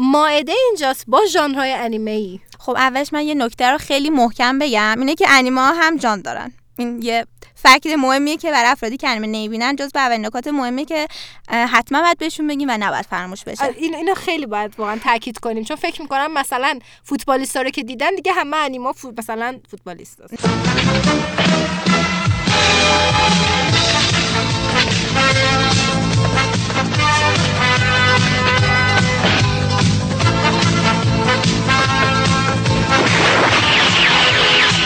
ماعده اینجاست با ژانرهای انیمه ای خب اولش من یه نکته رو خیلی محکم بگم. اینه که انیمه ها هم جان دارن. این یه فکت مهمیه که برای افرادی که انیمه نمی‌بینن جز به اول نکات مهمیه که حتما باید بهشون بگیم و نباید فراموش بشه. این اینو خیلی باید واقعا تاکید کنیم. چون فکر می‌کنم مثلا فوتبالیستا رو که دیدن دیگه همه انیما فوت... مثلا فوتبالیست هست.